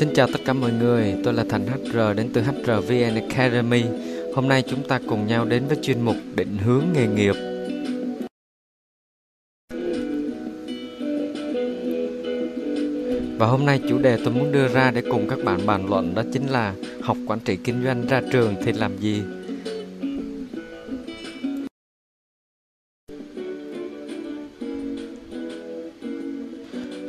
Xin chào tất cả mọi người, tôi là Thành HR đến từ HRVN Academy. Hôm nay chúng ta cùng nhau đến với chuyên mục định hướng nghề nghiệp. Và hôm nay chủ đề tôi muốn đưa ra để cùng các bạn bàn luận đó chính là học quản trị kinh doanh ra trường thì làm gì?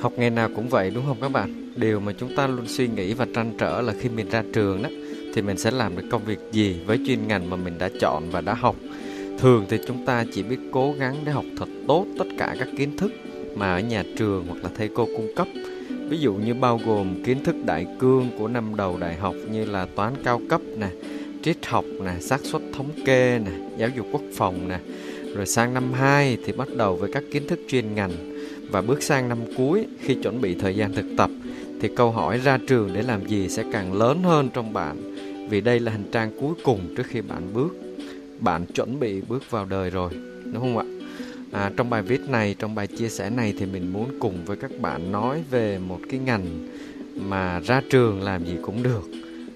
Học nghề nào cũng vậy đúng không các bạn? Điều mà chúng ta luôn suy nghĩ và trăn trở là khi mình ra trường đó thì mình sẽ làm được công việc gì với chuyên ngành mà mình đã chọn và đã học. Thường thì chúng ta chỉ biết cố gắng để học thật tốt tất cả các kiến thức mà ở nhà trường hoặc là thầy cô cung cấp. Ví dụ như bao gồm kiến thức đại cương của năm đầu đại học như là toán cao cấp nè, triết học nè, xác suất thống kê nè, giáo dục quốc phòng nè. Rồi sang năm 2 thì bắt đầu với các kiến thức chuyên ngành và bước sang năm cuối khi chuẩn bị thời gian thực tập thì câu hỏi ra trường để làm gì sẽ càng lớn hơn trong bạn vì đây là hành trang cuối cùng trước khi bạn bước. Bạn chuẩn bị bước vào đời rồi đúng không ạ? À, trong bài viết này trong bài chia sẻ này thì mình muốn cùng với các bạn nói về một cái ngành mà ra trường làm gì cũng được.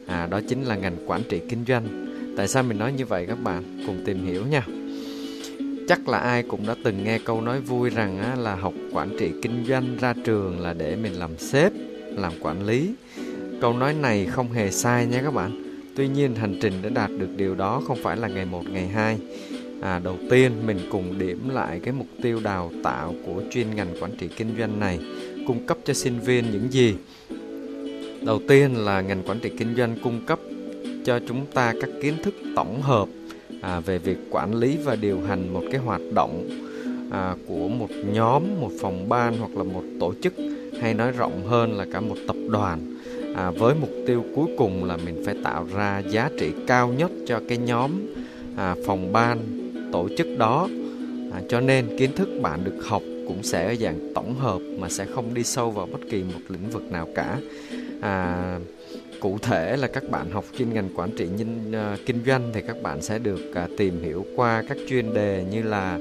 À, đó chính là ngành quản trị kinh doanh. Tại sao mình nói như vậy các bạn? Cùng tìm hiểu nha chắc là ai cũng đã từng nghe câu nói vui rằng á, là học quản trị kinh doanh ra trường là để mình làm sếp làm quản lý. Câu nói này không hề sai nha các bạn. Tuy nhiên hành trình để đạt được điều đó không phải là ngày một ngày hai. À, đầu tiên mình cùng điểm lại cái mục tiêu đào tạo của chuyên ngành quản trị kinh doanh này. Cung cấp cho sinh viên những gì? Đầu tiên là ngành quản trị kinh doanh cung cấp cho chúng ta các kiến thức tổng hợp à, về việc quản lý và điều hành một cái hoạt động à, của một nhóm một phòng ban hoặc là một tổ chức hay nói rộng hơn là cả một tập đoàn. À, với mục tiêu cuối cùng là mình phải tạo ra giá trị cao nhất cho cái nhóm à, phòng ban tổ chức đó. À, cho nên kiến thức bạn được học cũng sẽ ở dạng tổng hợp mà sẽ không đi sâu vào bất kỳ một lĩnh vực nào cả. À, cụ thể là các bạn học chuyên ngành quản trị nhân uh, kinh doanh thì các bạn sẽ được uh, tìm hiểu qua các chuyên đề như là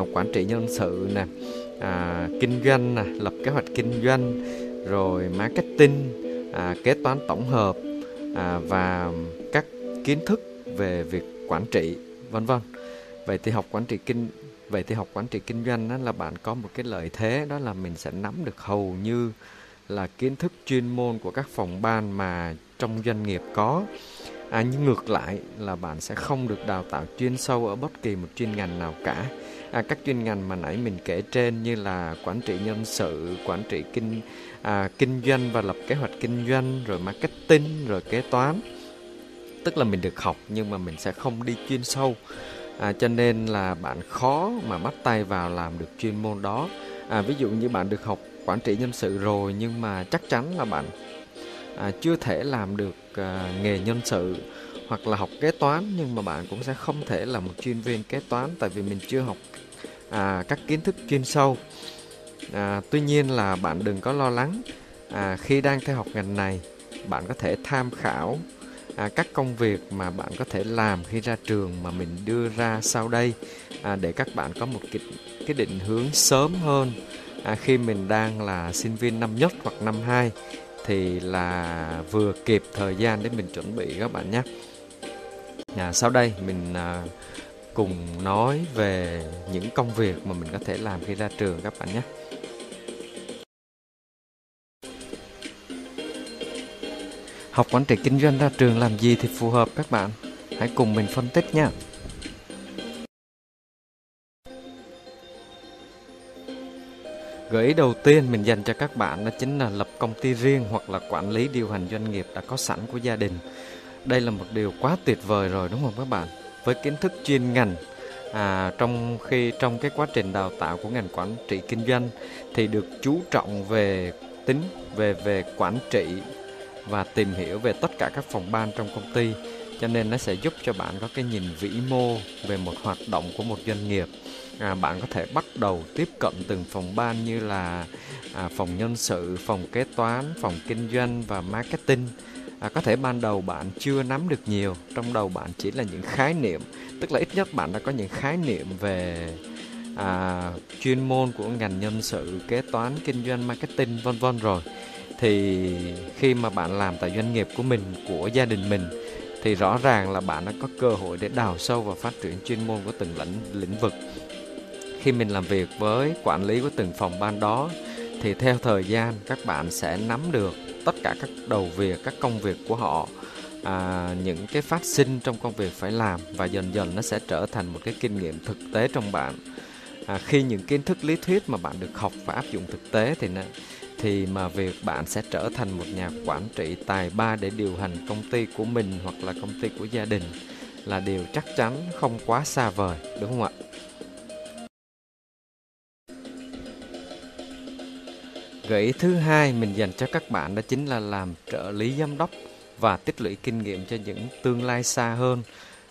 uh, quản trị nhân sự nè uh, kinh doanh nè lập kế hoạch kinh doanh rồi marketing uh, kế toán tổng hợp uh, và các kiến thức về việc quản trị vân vân. Vậy thì học quản trị kinh vậy thì học quản trị kinh doanh đó là bạn có một cái lợi thế đó là mình sẽ nắm được hầu như là kiến thức chuyên môn của các phòng ban mà trong doanh nghiệp có. À, nhưng ngược lại là bạn sẽ không được đào tạo chuyên sâu ở bất kỳ một chuyên ngành nào cả. À, các chuyên ngành mà nãy mình kể trên như là quản trị nhân sự quản trị kinh à, kinh doanh và lập kế hoạch kinh doanh rồi marketing rồi kế toán. Tức là mình được học nhưng mà mình sẽ không đi chuyên sâu. À, cho nên là bạn khó mà bắt tay vào làm được chuyên môn đó. À, ví dụ như bạn được học quản trị nhân sự rồi nhưng mà chắc chắn là bạn à, chưa thể làm được à, nghề nhân sự hoặc là học kế toán nhưng mà bạn cũng sẽ không thể là một chuyên viên kế toán tại vì mình chưa học à, các kiến thức chuyên sâu. À, tuy nhiên là bạn đừng có lo lắng à, khi đang theo học ngành này bạn có thể tham khảo à, các công việc mà bạn có thể làm khi ra trường mà mình đưa ra sau đây à, để các bạn có một cái, cái định hướng sớm hơn à, khi mình đang là sinh viên năm nhất hoặc năm hai thì là vừa kịp thời gian để mình chuẩn bị các bạn nhé. À, sau đây mình à, cùng nói về những công việc mà mình có thể làm khi ra trường các bạn nhé. Học quản trị kinh doanh ra trường làm gì thì phù hợp các bạn? Hãy cùng mình phân tích nha. Gợi ý đầu tiên mình dành cho các bạn đó chính là lập công ty riêng hoặc là quản lý điều hành doanh nghiệp đã có sẵn của gia đình. Đây là một điều quá tuyệt vời rồi đúng không các bạn? Với kiến thức chuyên ngành à, trong khi trong cái quá trình đào tạo của ngành quản trị kinh doanh thì được chú trọng về tính về về quản trị và tìm hiểu về tất cả các phòng ban trong công ty cho nên nó sẽ giúp cho bạn có cái nhìn vĩ mô về một hoạt động của một doanh nghiệp à, bạn có thể bắt đầu tiếp cận từng phòng ban như là à, phòng nhân sự, phòng kế toán, phòng kinh doanh và marketing. À, có thể ban đầu bạn chưa nắm được nhiều, trong đầu bạn chỉ là những khái niệm, tức là ít nhất bạn đã có những khái niệm về à, chuyên môn của ngành nhân sự, kế toán, kinh doanh, marketing vân vân rồi. thì khi mà bạn làm tại doanh nghiệp của mình của gia đình mình thì rõ ràng là bạn đã có cơ hội để đào sâu và phát triển chuyên môn của từng lĩnh lĩnh vực khi mình làm việc với quản lý của từng phòng ban đó thì theo thời gian các bạn sẽ nắm được tất cả các đầu việc các công việc của họ à, những cái phát sinh trong công việc phải làm và dần dần nó sẽ trở thành một cái kinh nghiệm thực tế trong bạn. À, khi những kiến thức lý thuyết mà bạn được học và áp dụng thực tế thì nó, thì mà việc bạn sẽ trở thành một nhà quản trị tài ba để điều hành công ty của mình hoặc là công ty của gia đình là điều chắc chắn không quá xa vời đúng không ạ? Gợi ý thứ hai mình dành cho các bạn đó chính là làm trợ lý giám đốc và tích lũy kinh nghiệm cho những tương lai xa hơn.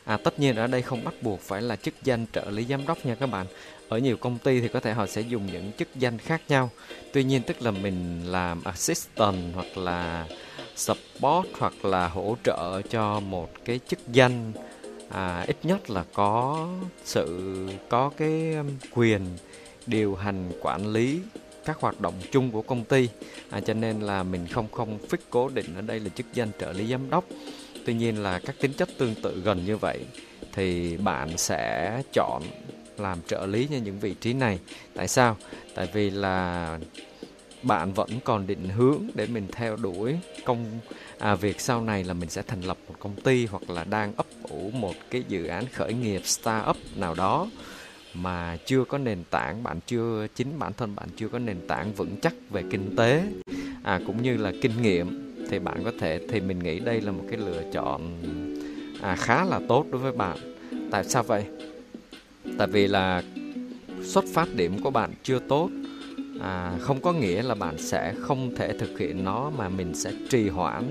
À, tất nhiên ở đây không bắt buộc phải là chức danh trợ lý giám đốc nha các bạn. Ở nhiều công ty thì có thể họ sẽ dùng những chức danh khác nhau. Tuy nhiên tức là mình làm assistant hoặc là support hoặc là hỗ trợ cho một cái chức danh à, ít nhất là có sự có cái um, quyền điều hành quản lý các hoạt động chung của công ty. À, cho nên là mình không không fix cố định ở đây là chức danh trợ lý giám đốc. Tuy nhiên là các tính chất tương tự gần như vậy thì bạn sẽ chọn làm trợ lý cho những vị trí này. Tại sao? Tại vì là bạn vẫn còn định hướng để mình theo đuổi công à, việc sau này là mình sẽ thành lập một công ty hoặc là đang ấp ủ một cái dự án khởi nghiệp startup nào đó mà chưa có nền tảng bạn chưa chính bản thân bạn chưa có nền tảng vững chắc về kinh tế à, cũng như là kinh nghiệm thì bạn có thể thì mình nghĩ đây là một cái lựa chọn à, khá là tốt đối với bạn. Tại sao vậy? Tại vì là xuất phát điểm của bạn chưa tốt à, không có nghĩa là bạn sẽ không thể thực hiện nó mà mình sẽ trì hoãn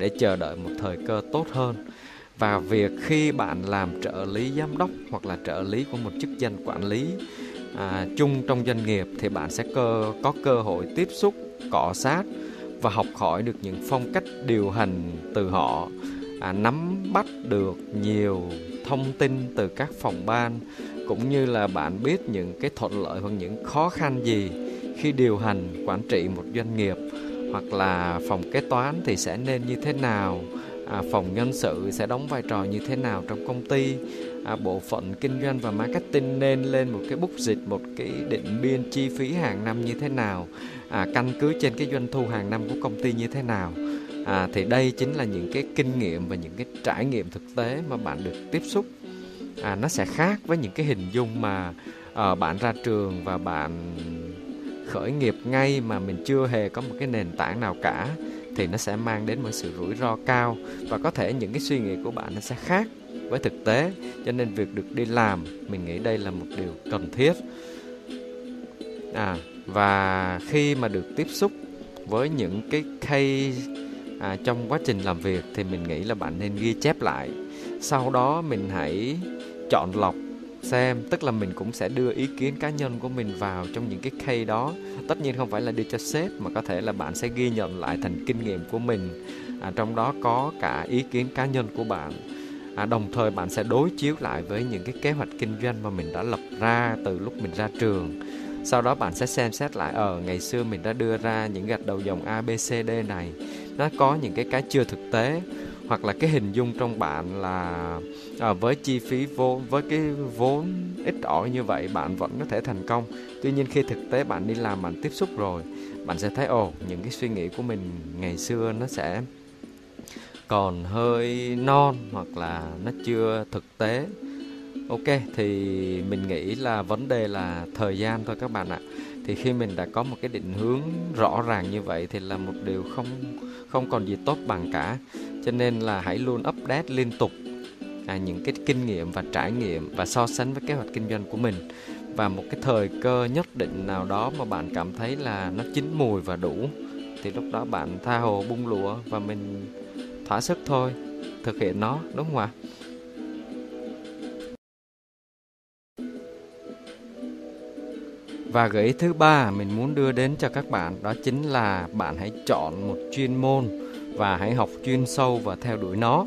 để chờ đợi một thời cơ tốt hơn và việc khi bạn làm trợ lý giám đốc hoặc là trợ lý của một chức danh quản lý à, chung trong doanh nghiệp thì bạn sẽ cơ có cơ hội tiếp xúc cọ sát và học hỏi được những phong cách điều hành từ họ à, nắm bắt được nhiều thông tin từ các phòng ban cũng như là bạn biết những cái thuận lợi hoặc những khó khăn gì khi điều hành quản trị một doanh nghiệp hoặc là phòng kế toán thì sẽ nên như thế nào à, phòng nhân sự sẽ đóng vai trò như thế nào trong công ty? À, bộ phận kinh doanh và marketing nên lên một cái bút dịch một cái định biên chi phí hàng năm như thế nào? À, căn cứ trên cái doanh thu hàng năm của công ty như thế nào? À, thì đây chính là những cái kinh nghiệm và những cái trải nghiệm thực tế mà bạn được tiếp xúc. À, nó sẽ khác với những cái hình dung mà à, bạn ra trường và bạn khởi nghiệp ngay mà mình chưa hề có một cái nền tảng nào cả thì nó sẽ mang đến một sự rủi ro cao và có thể những cái suy nghĩ của bạn nó sẽ khác với thực tế. Cho nên việc được đi làm mình nghĩ đây là một điều cần thiết. À và khi mà được tiếp xúc với những cái case à, trong quá trình làm việc thì mình nghĩ là bạn nên ghi chép lại. Sau đó mình hãy chọn lọc xem tức là mình cũng sẽ đưa ý kiến cá nhân của mình vào trong những cái case đó. Tất nhiên không phải là đưa cho sếp mà có thể là bạn sẽ ghi nhận lại thành kinh nghiệm của mình. À, trong đó có cả ý kiến cá nhân của bạn. À, đồng thời bạn sẽ đối chiếu lại với những cái kế hoạch kinh doanh mà mình đã lập ra từ lúc mình ra trường. Sau đó bạn sẽ xem xét lại ở ờ, ngày xưa mình đã đưa ra những gạch đầu dòng A B C D này. Nó có những cái cái chưa thực tế hoặc là cái hình dung trong bạn là à, với chi phí vốn với cái vốn ít ỏi như vậy bạn vẫn có thể thành công. Tuy nhiên khi thực tế bạn đi làm bạn tiếp xúc rồi bạn sẽ thấy ồ những cái suy nghĩ của mình ngày xưa nó sẽ còn hơi non hoặc là nó chưa thực tế. Ok thì mình nghĩ là vấn đề là thời gian thôi các bạn ạ. Thì khi mình đã có một cái định hướng rõ ràng như vậy thì là một điều không không còn gì tốt bằng cả cho nên là hãy luôn update liên tục à, những cái kinh nghiệm và trải nghiệm và so sánh với kế hoạch kinh doanh của mình. Và một cái thời cơ nhất định nào đó mà bạn cảm thấy là nó chín mùi và đủ thì lúc đó bạn tha hồ bung lụa và mình thỏa sức thôi thực hiện nó đúng không ạ? Và gợi ý thứ ba mình muốn đưa đến cho các bạn đó chính là bạn hãy chọn một chuyên môn và hãy học chuyên sâu và theo đuổi nó.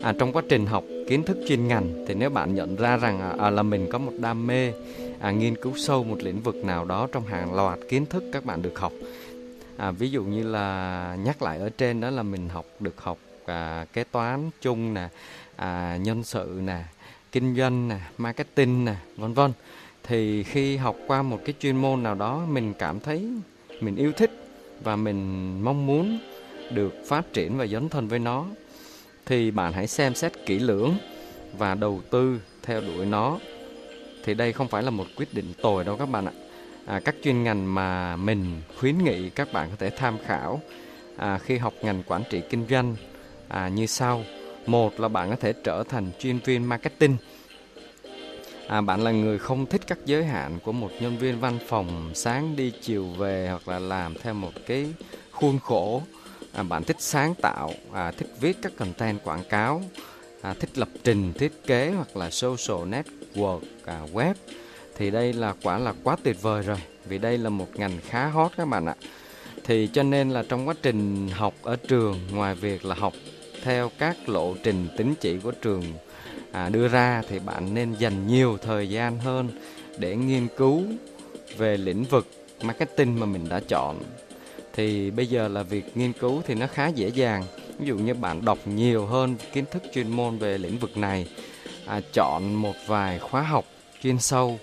À, trong quá trình học kiến thức chuyên ngành thì nếu bạn nhận ra rằng à, à, là mình có một đam mê à, nghiên cứu sâu một lĩnh vực nào đó trong hàng loạt kiến thức các bạn được học à, ví dụ như là nhắc lại ở trên đó là mình học được học à, kế toán chung nè à, nhân sự nè kinh doanh nè marketing nè vân vân thì khi học qua một cái chuyên môn nào đó mình cảm thấy mình yêu thích và mình mong muốn được phát triển và dấn thân với nó thì bạn hãy xem xét kỹ lưỡng và đầu tư theo đuổi nó. Thì đây không phải là một quyết định tồi đâu các bạn ạ. À, các chuyên ngành mà mình khuyến nghị các bạn có thể tham khảo à, khi học ngành quản trị kinh doanh à, như sau. Một là bạn có thể trở thành chuyên viên marketing. À, bạn là người không thích các giới hạn của một nhân viên văn phòng sáng đi chiều về hoặc là làm theo một cái khuôn khổ à, bạn thích sáng tạo à, thích viết các content quảng cáo à, thích lập trình thiết kế hoặc là social network à, web thì đây là quả là quá tuyệt vời rồi vì đây là một ngành khá hot các bạn ạ. Thì cho nên là trong quá trình học ở trường ngoài việc là học theo các lộ trình tín chỉ của trường à, đưa ra thì bạn nên dành nhiều thời gian hơn để nghiên cứu về lĩnh vực marketing mà mình đã chọn thì bây giờ là việc nghiên cứu thì nó khá dễ dàng. Ví dụ như bạn đọc nhiều hơn kiến thức chuyên môn về lĩnh vực này à, chọn một vài khóa học chuyên sâu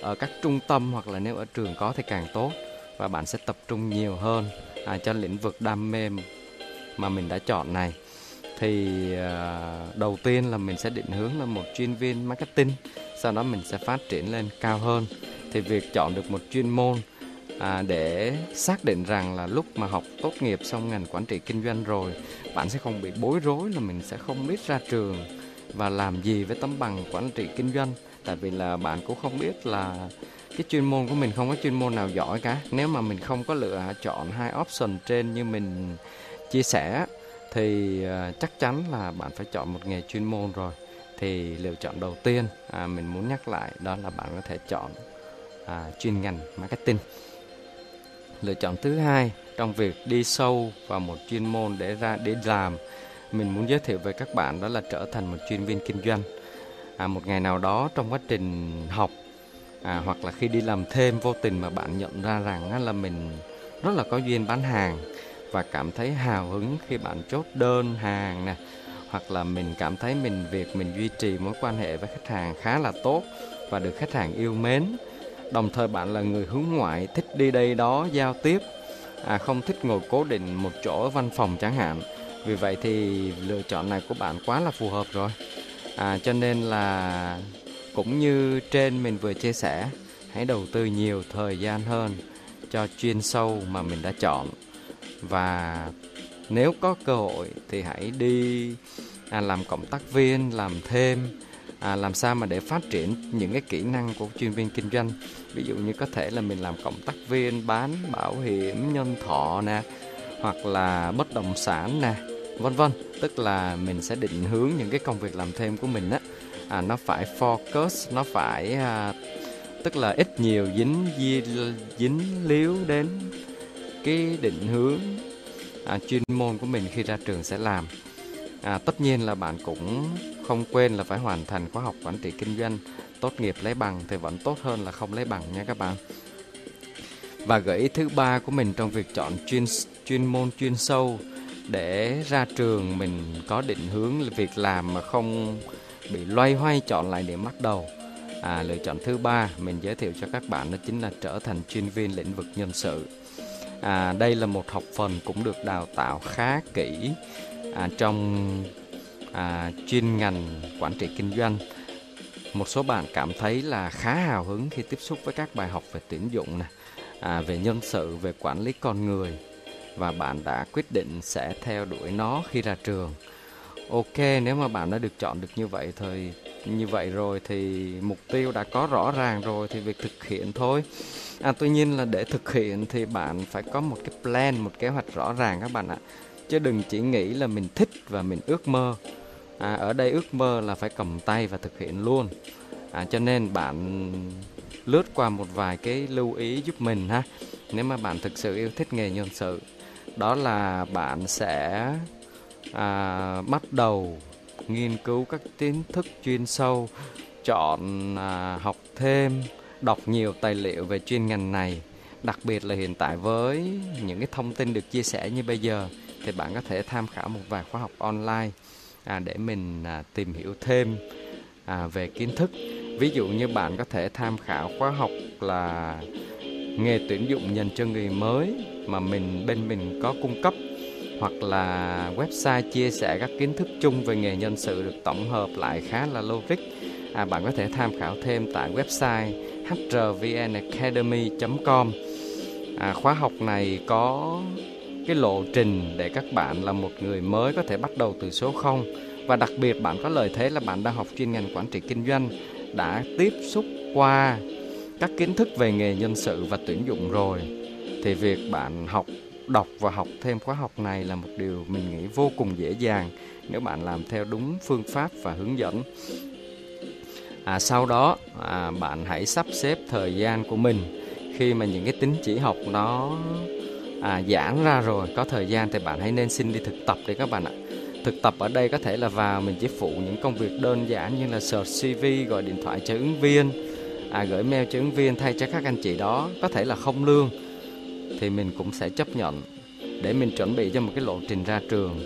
ở các trung tâm hoặc là nếu ở trường có thì càng tốt và bạn sẽ tập trung nhiều hơn à, cho lĩnh vực đam mê mà mình đã chọn này. Thì à, đầu tiên là mình sẽ định hướng là một chuyên viên marketing sau đó mình sẽ phát triển lên cao hơn. Thì việc chọn được một chuyên môn à, để xác định rằng là lúc mà học tốt nghiệp xong ngành quản trị kinh doanh rồi bạn sẽ không bị bối rối là mình sẽ không biết ra trường và làm gì với tấm bằng quản trị kinh doanh. Tại vì là bạn cũng không biết là cái chuyên môn của mình không có chuyên môn nào giỏi cả. Nếu mà mình không có lựa chọn hai option trên như mình chia sẻ thì à, chắc chắn là bạn phải chọn một nghề chuyên môn rồi. Thì lựa chọn đầu tiên à, mình muốn nhắc lại đó là bạn có thể chọn à, chuyên ngành marketing lựa chọn thứ hai trong việc đi sâu vào một chuyên môn để ra để làm. Mình muốn giới thiệu với các bạn đó là trở thành một chuyên viên kinh doanh. À, một ngày nào đó trong quá trình học à, hoặc là khi đi làm thêm vô tình mà bạn nhận ra rằng á, là mình rất là có duyên bán hàng và cảm thấy hào hứng khi bạn chốt đơn hàng nè hoặc là mình cảm thấy mình việc mình duy trì mối quan hệ với khách hàng khá là tốt và được khách hàng yêu mến đồng thời bạn là người hướng ngoại thích đi đây đó giao tiếp. À, không thích ngồi cố định một chỗ ở văn phòng chẳng hạn. Vì vậy thì lựa chọn này của bạn quá là phù hợp rồi. À, cho nên là cũng như trên mình vừa chia sẻ hãy đầu tư nhiều thời gian hơn cho chuyên sâu mà mình đã chọn. Và nếu có cơ hội thì hãy đi à, làm cộng tác viên làm thêm à, làm sao mà để phát triển những cái kỹ năng của chuyên viên kinh doanh? Ví dụ như có thể là mình làm cộng tác viên bán bảo hiểm nhân thọ nè hoặc là bất động sản nè vân vân. Tức là mình sẽ định hướng những cái công việc làm thêm của mình á. À, nó phải focus nó phải à, tức là ít nhiều dính dính líu đến cái định hướng à, chuyên môn của mình khi ra trường sẽ làm à, tất nhiên là bạn cũng không quên là phải hoàn thành khóa học quản trị kinh doanh tốt nghiệp lấy bằng thì vẫn tốt hơn là không lấy bằng nha các bạn. Và gợi ý thứ ba của mình trong việc chọn chuyên chuyên môn chuyên sâu để ra trường mình có định hướng việc làm mà không bị loay hoay chọn lại điểm bắt đầu. À, lựa chọn thứ ba mình giới thiệu cho các bạn đó chính là trở thành chuyên viên lĩnh vực nhân sự à, đây là một học phần cũng được đào tạo khá kỹ à, trong à, chuyên ngành quản trị kinh doanh. Một số bạn cảm thấy là khá hào hứng khi tiếp xúc với các bài học về tuyển dụng này à, về nhân sự về quản lý con người. Và bạn đã quyết định sẽ theo đuổi nó khi ra trường. Ok nếu mà bạn đã được chọn được như vậy thì như vậy rồi thì mục tiêu đã có rõ ràng rồi thì việc thực hiện thôi. À tuy nhiên là để thực hiện thì bạn phải có một cái plan một kế hoạch rõ ràng các bạn ạ. Chứ đừng chỉ nghĩ là mình thích và mình ước mơ. À, ở đây ước mơ là phải cầm tay và thực hiện luôn. À, cho nên bạn lướt qua một vài cái lưu ý giúp mình ha. Nếu mà bạn thực sự yêu thích nghề nhân sự đó là bạn sẽ à, bắt đầu nghiên cứu các kiến thức chuyên sâu chọn à, học thêm đọc nhiều tài liệu về chuyên ngành này. Đặc biệt là hiện tại với những cái thông tin được chia sẻ như bây giờ thì bạn có thể tham khảo một vài khóa học online à, để mình à, tìm hiểu thêm à, về kiến thức. Ví dụ như bạn có thể tham khảo khóa học là nghề tuyển dụng dành cho người mới mà mình bên mình có cung cấp hoặc là website chia sẻ các kiến thức chung về nghề nhân sự được tổng hợp lại khá là logic. À, bạn có thể tham khảo thêm tại website hrvnacademy.com à, khóa học này có cái lộ trình để các bạn là một người mới có thể bắt đầu từ số 0 và đặc biệt bạn có lợi thế là bạn đang học chuyên ngành quản trị kinh doanh đã tiếp xúc qua các kiến thức về nghề nhân sự và tuyển dụng rồi. Thì việc bạn học đọc và học thêm khóa học này là một điều mình nghĩ vô cùng dễ dàng nếu bạn làm theo đúng phương pháp và hướng dẫn. À, sau đó à, bạn hãy sắp xếp thời gian của mình. Khi mà những cái tính chỉ học nó à, giãn ra rồi có thời gian thì bạn hãy nên xin đi thực tập đi các bạn ạ. Thực tập ở đây có thể là vào mình chỉ phụ những công việc đơn giản như là search CV gọi điện thoại cho ứng viên à, gửi mail cho ứng viên thay cho các anh chị đó có thể là không lương thì mình cũng sẽ chấp nhận để mình chuẩn bị cho một cái lộ trình ra trường.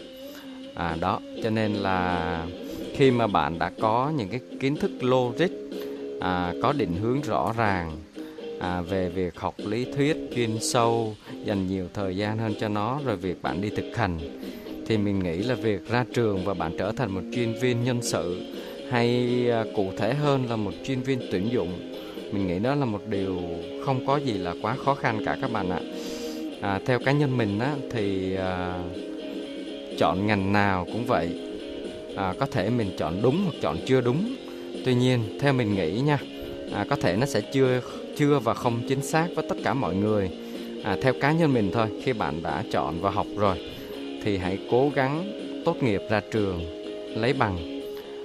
À đó cho nên là khi mà bạn đã có những cái kiến thức logic à, có định hướng rõ ràng à, về việc học lý thuyết chuyên sâu dành nhiều thời gian hơn cho nó rồi việc bạn đi thực hành thì mình nghĩ là việc ra trường và bạn trở thành một chuyên viên nhân sự hay à, cụ thể hơn là một chuyên viên tuyển dụng mình nghĩ đó là một điều không có gì là quá khó khăn cả các bạn ạ. À, theo cá nhân mình á, thì à, chọn ngành nào cũng vậy. À, có thể mình chọn đúng hoặc chọn chưa đúng. Tuy nhiên theo mình nghĩ nha à, có thể nó sẽ chưa chưa và không chính xác với tất cả mọi người. À, theo cá nhân mình thôi khi bạn đã chọn và học rồi thì hãy cố gắng tốt nghiệp ra trường lấy bằng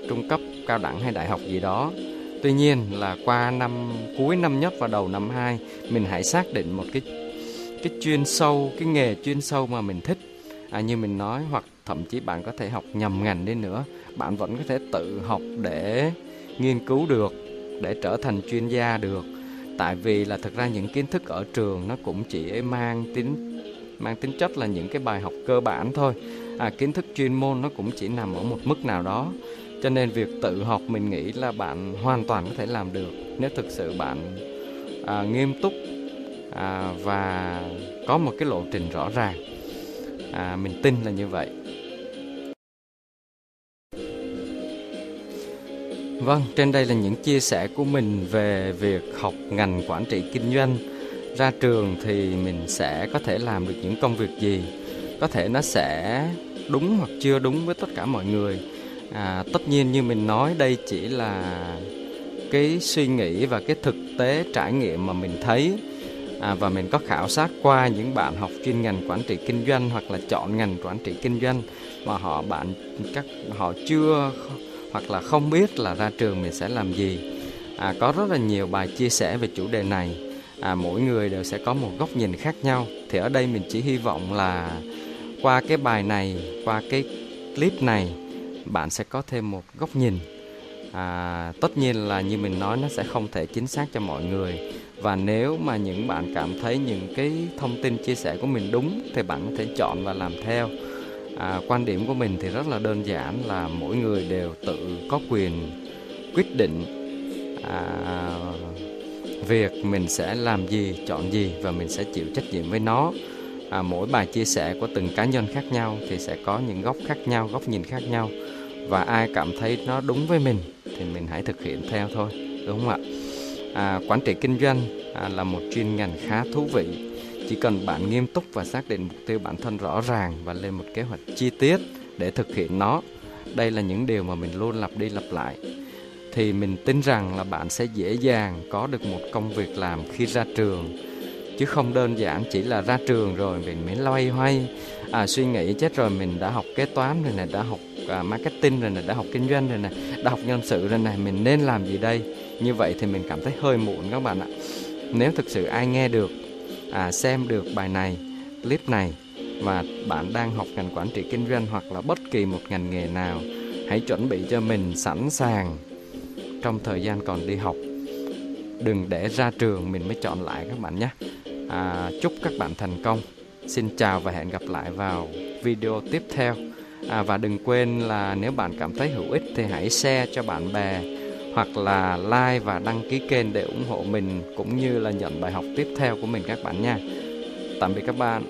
trung cấp cao đẳng hay đại học gì đó tuy nhiên là qua năm cuối năm nhất và đầu năm 2 mình hãy xác định một cái cái chuyên sâu cái nghề chuyên sâu mà mình thích. À, như mình nói hoặc thậm chí bạn có thể học nhầm ngành đi nữa bạn vẫn có thể tự học để nghiên cứu được để trở thành chuyên gia được. Tại vì là thực ra những kiến thức ở trường nó cũng chỉ mang tính mang tính chất là những cái bài học cơ bản thôi. À, kiến thức chuyên môn nó cũng chỉ nằm ở một mức nào đó cho nên việc tự học mình nghĩ là bạn hoàn toàn có thể làm được nếu thực sự bạn à, nghiêm túc à, và có một cái lộ trình rõ ràng à, mình tin là như vậy Vâng, trên đây là những chia sẻ của mình về việc học ngành quản trị kinh doanh. Ra trường thì mình sẽ có thể làm được những công việc gì? Có thể nó sẽ đúng hoặc chưa đúng với tất cả mọi người. À, tất nhiên như mình nói đây chỉ là cái suy nghĩ và cái thực tế trải nghiệm mà mình thấy. À, và mình có khảo sát qua những bạn học chuyên ngành quản trị kinh doanh hoặc là chọn ngành quản trị kinh doanh mà họ bạn các họ chưa hoặc là không biết là ra trường mình sẽ làm gì. À, có rất là nhiều bài chia sẻ về chủ đề này. À, mỗi người đều sẽ có một góc nhìn khác nhau. Thì ở đây mình chỉ hy vọng là qua cái bài này qua cái clip này bạn sẽ có thêm một góc nhìn. À, tất nhiên là như mình nói nó sẽ không thể chính xác cho mọi người. Và nếu mà những bạn cảm thấy những cái thông tin chia sẻ của mình đúng thì bạn có thể chọn và làm theo. À, quan điểm của mình thì rất là đơn giản là mỗi người đều tự có quyền quyết định à, việc mình sẽ làm gì chọn gì và mình sẽ chịu trách nhiệm với nó à, mỗi bài chia sẻ của từng cá nhân khác nhau thì sẽ có những góc khác nhau góc nhìn khác nhau. Và ai cảm thấy nó đúng với mình thì mình hãy thực hiện theo thôi đúng không ạ? À, quản trị kinh doanh à, là một chuyên ngành khá thú vị. Chỉ cần bạn nghiêm túc và xác định mục tiêu bản thân rõ ràng và lên một kế hoạch chi tiết để thực hiện nó đây là những điều mà mình luôn lặp đi lặp lại. Thì mình tin rằng là bạn sẽ dễ dàng có được một công việc làm khi ra trường chứ không đơn giản chỉ là ra trường rồi mình mới loay hoay. À, suy nghĩ chết rồi mình đã học kế toán rồi này đã học à, marketing rồi này đã học kinh doanh rồi này đã học nhân sự rồi này mình nên làm gì đây? Như vậy thì mình cảm thấy hơi muộn các bạn ạ. Nếu thực sự ai nghe được à, xem được bài này clip này và bạn đang học ngành quản trị kinh doanh hoặc là bất kỳ một ngành nghề nào hãy chuẩn bị cho mình sẵn sàng trong thời gian còn đi học. Đừng để ra trường mình mới chọn lại các bạn nhé à, chúc các bạn thành công. Xin chào và hẹn gặp lại vào video tiếp theo. À, và đừng quên là nếu bạn cảm thấy hữu ích thì hãy share cho bạn bè hoặc là like và đăng ký kênh để ủng hộ mình cũng như là nhận bài học tiếp theo của mình các bạn nha. Tạm biệt các bạn.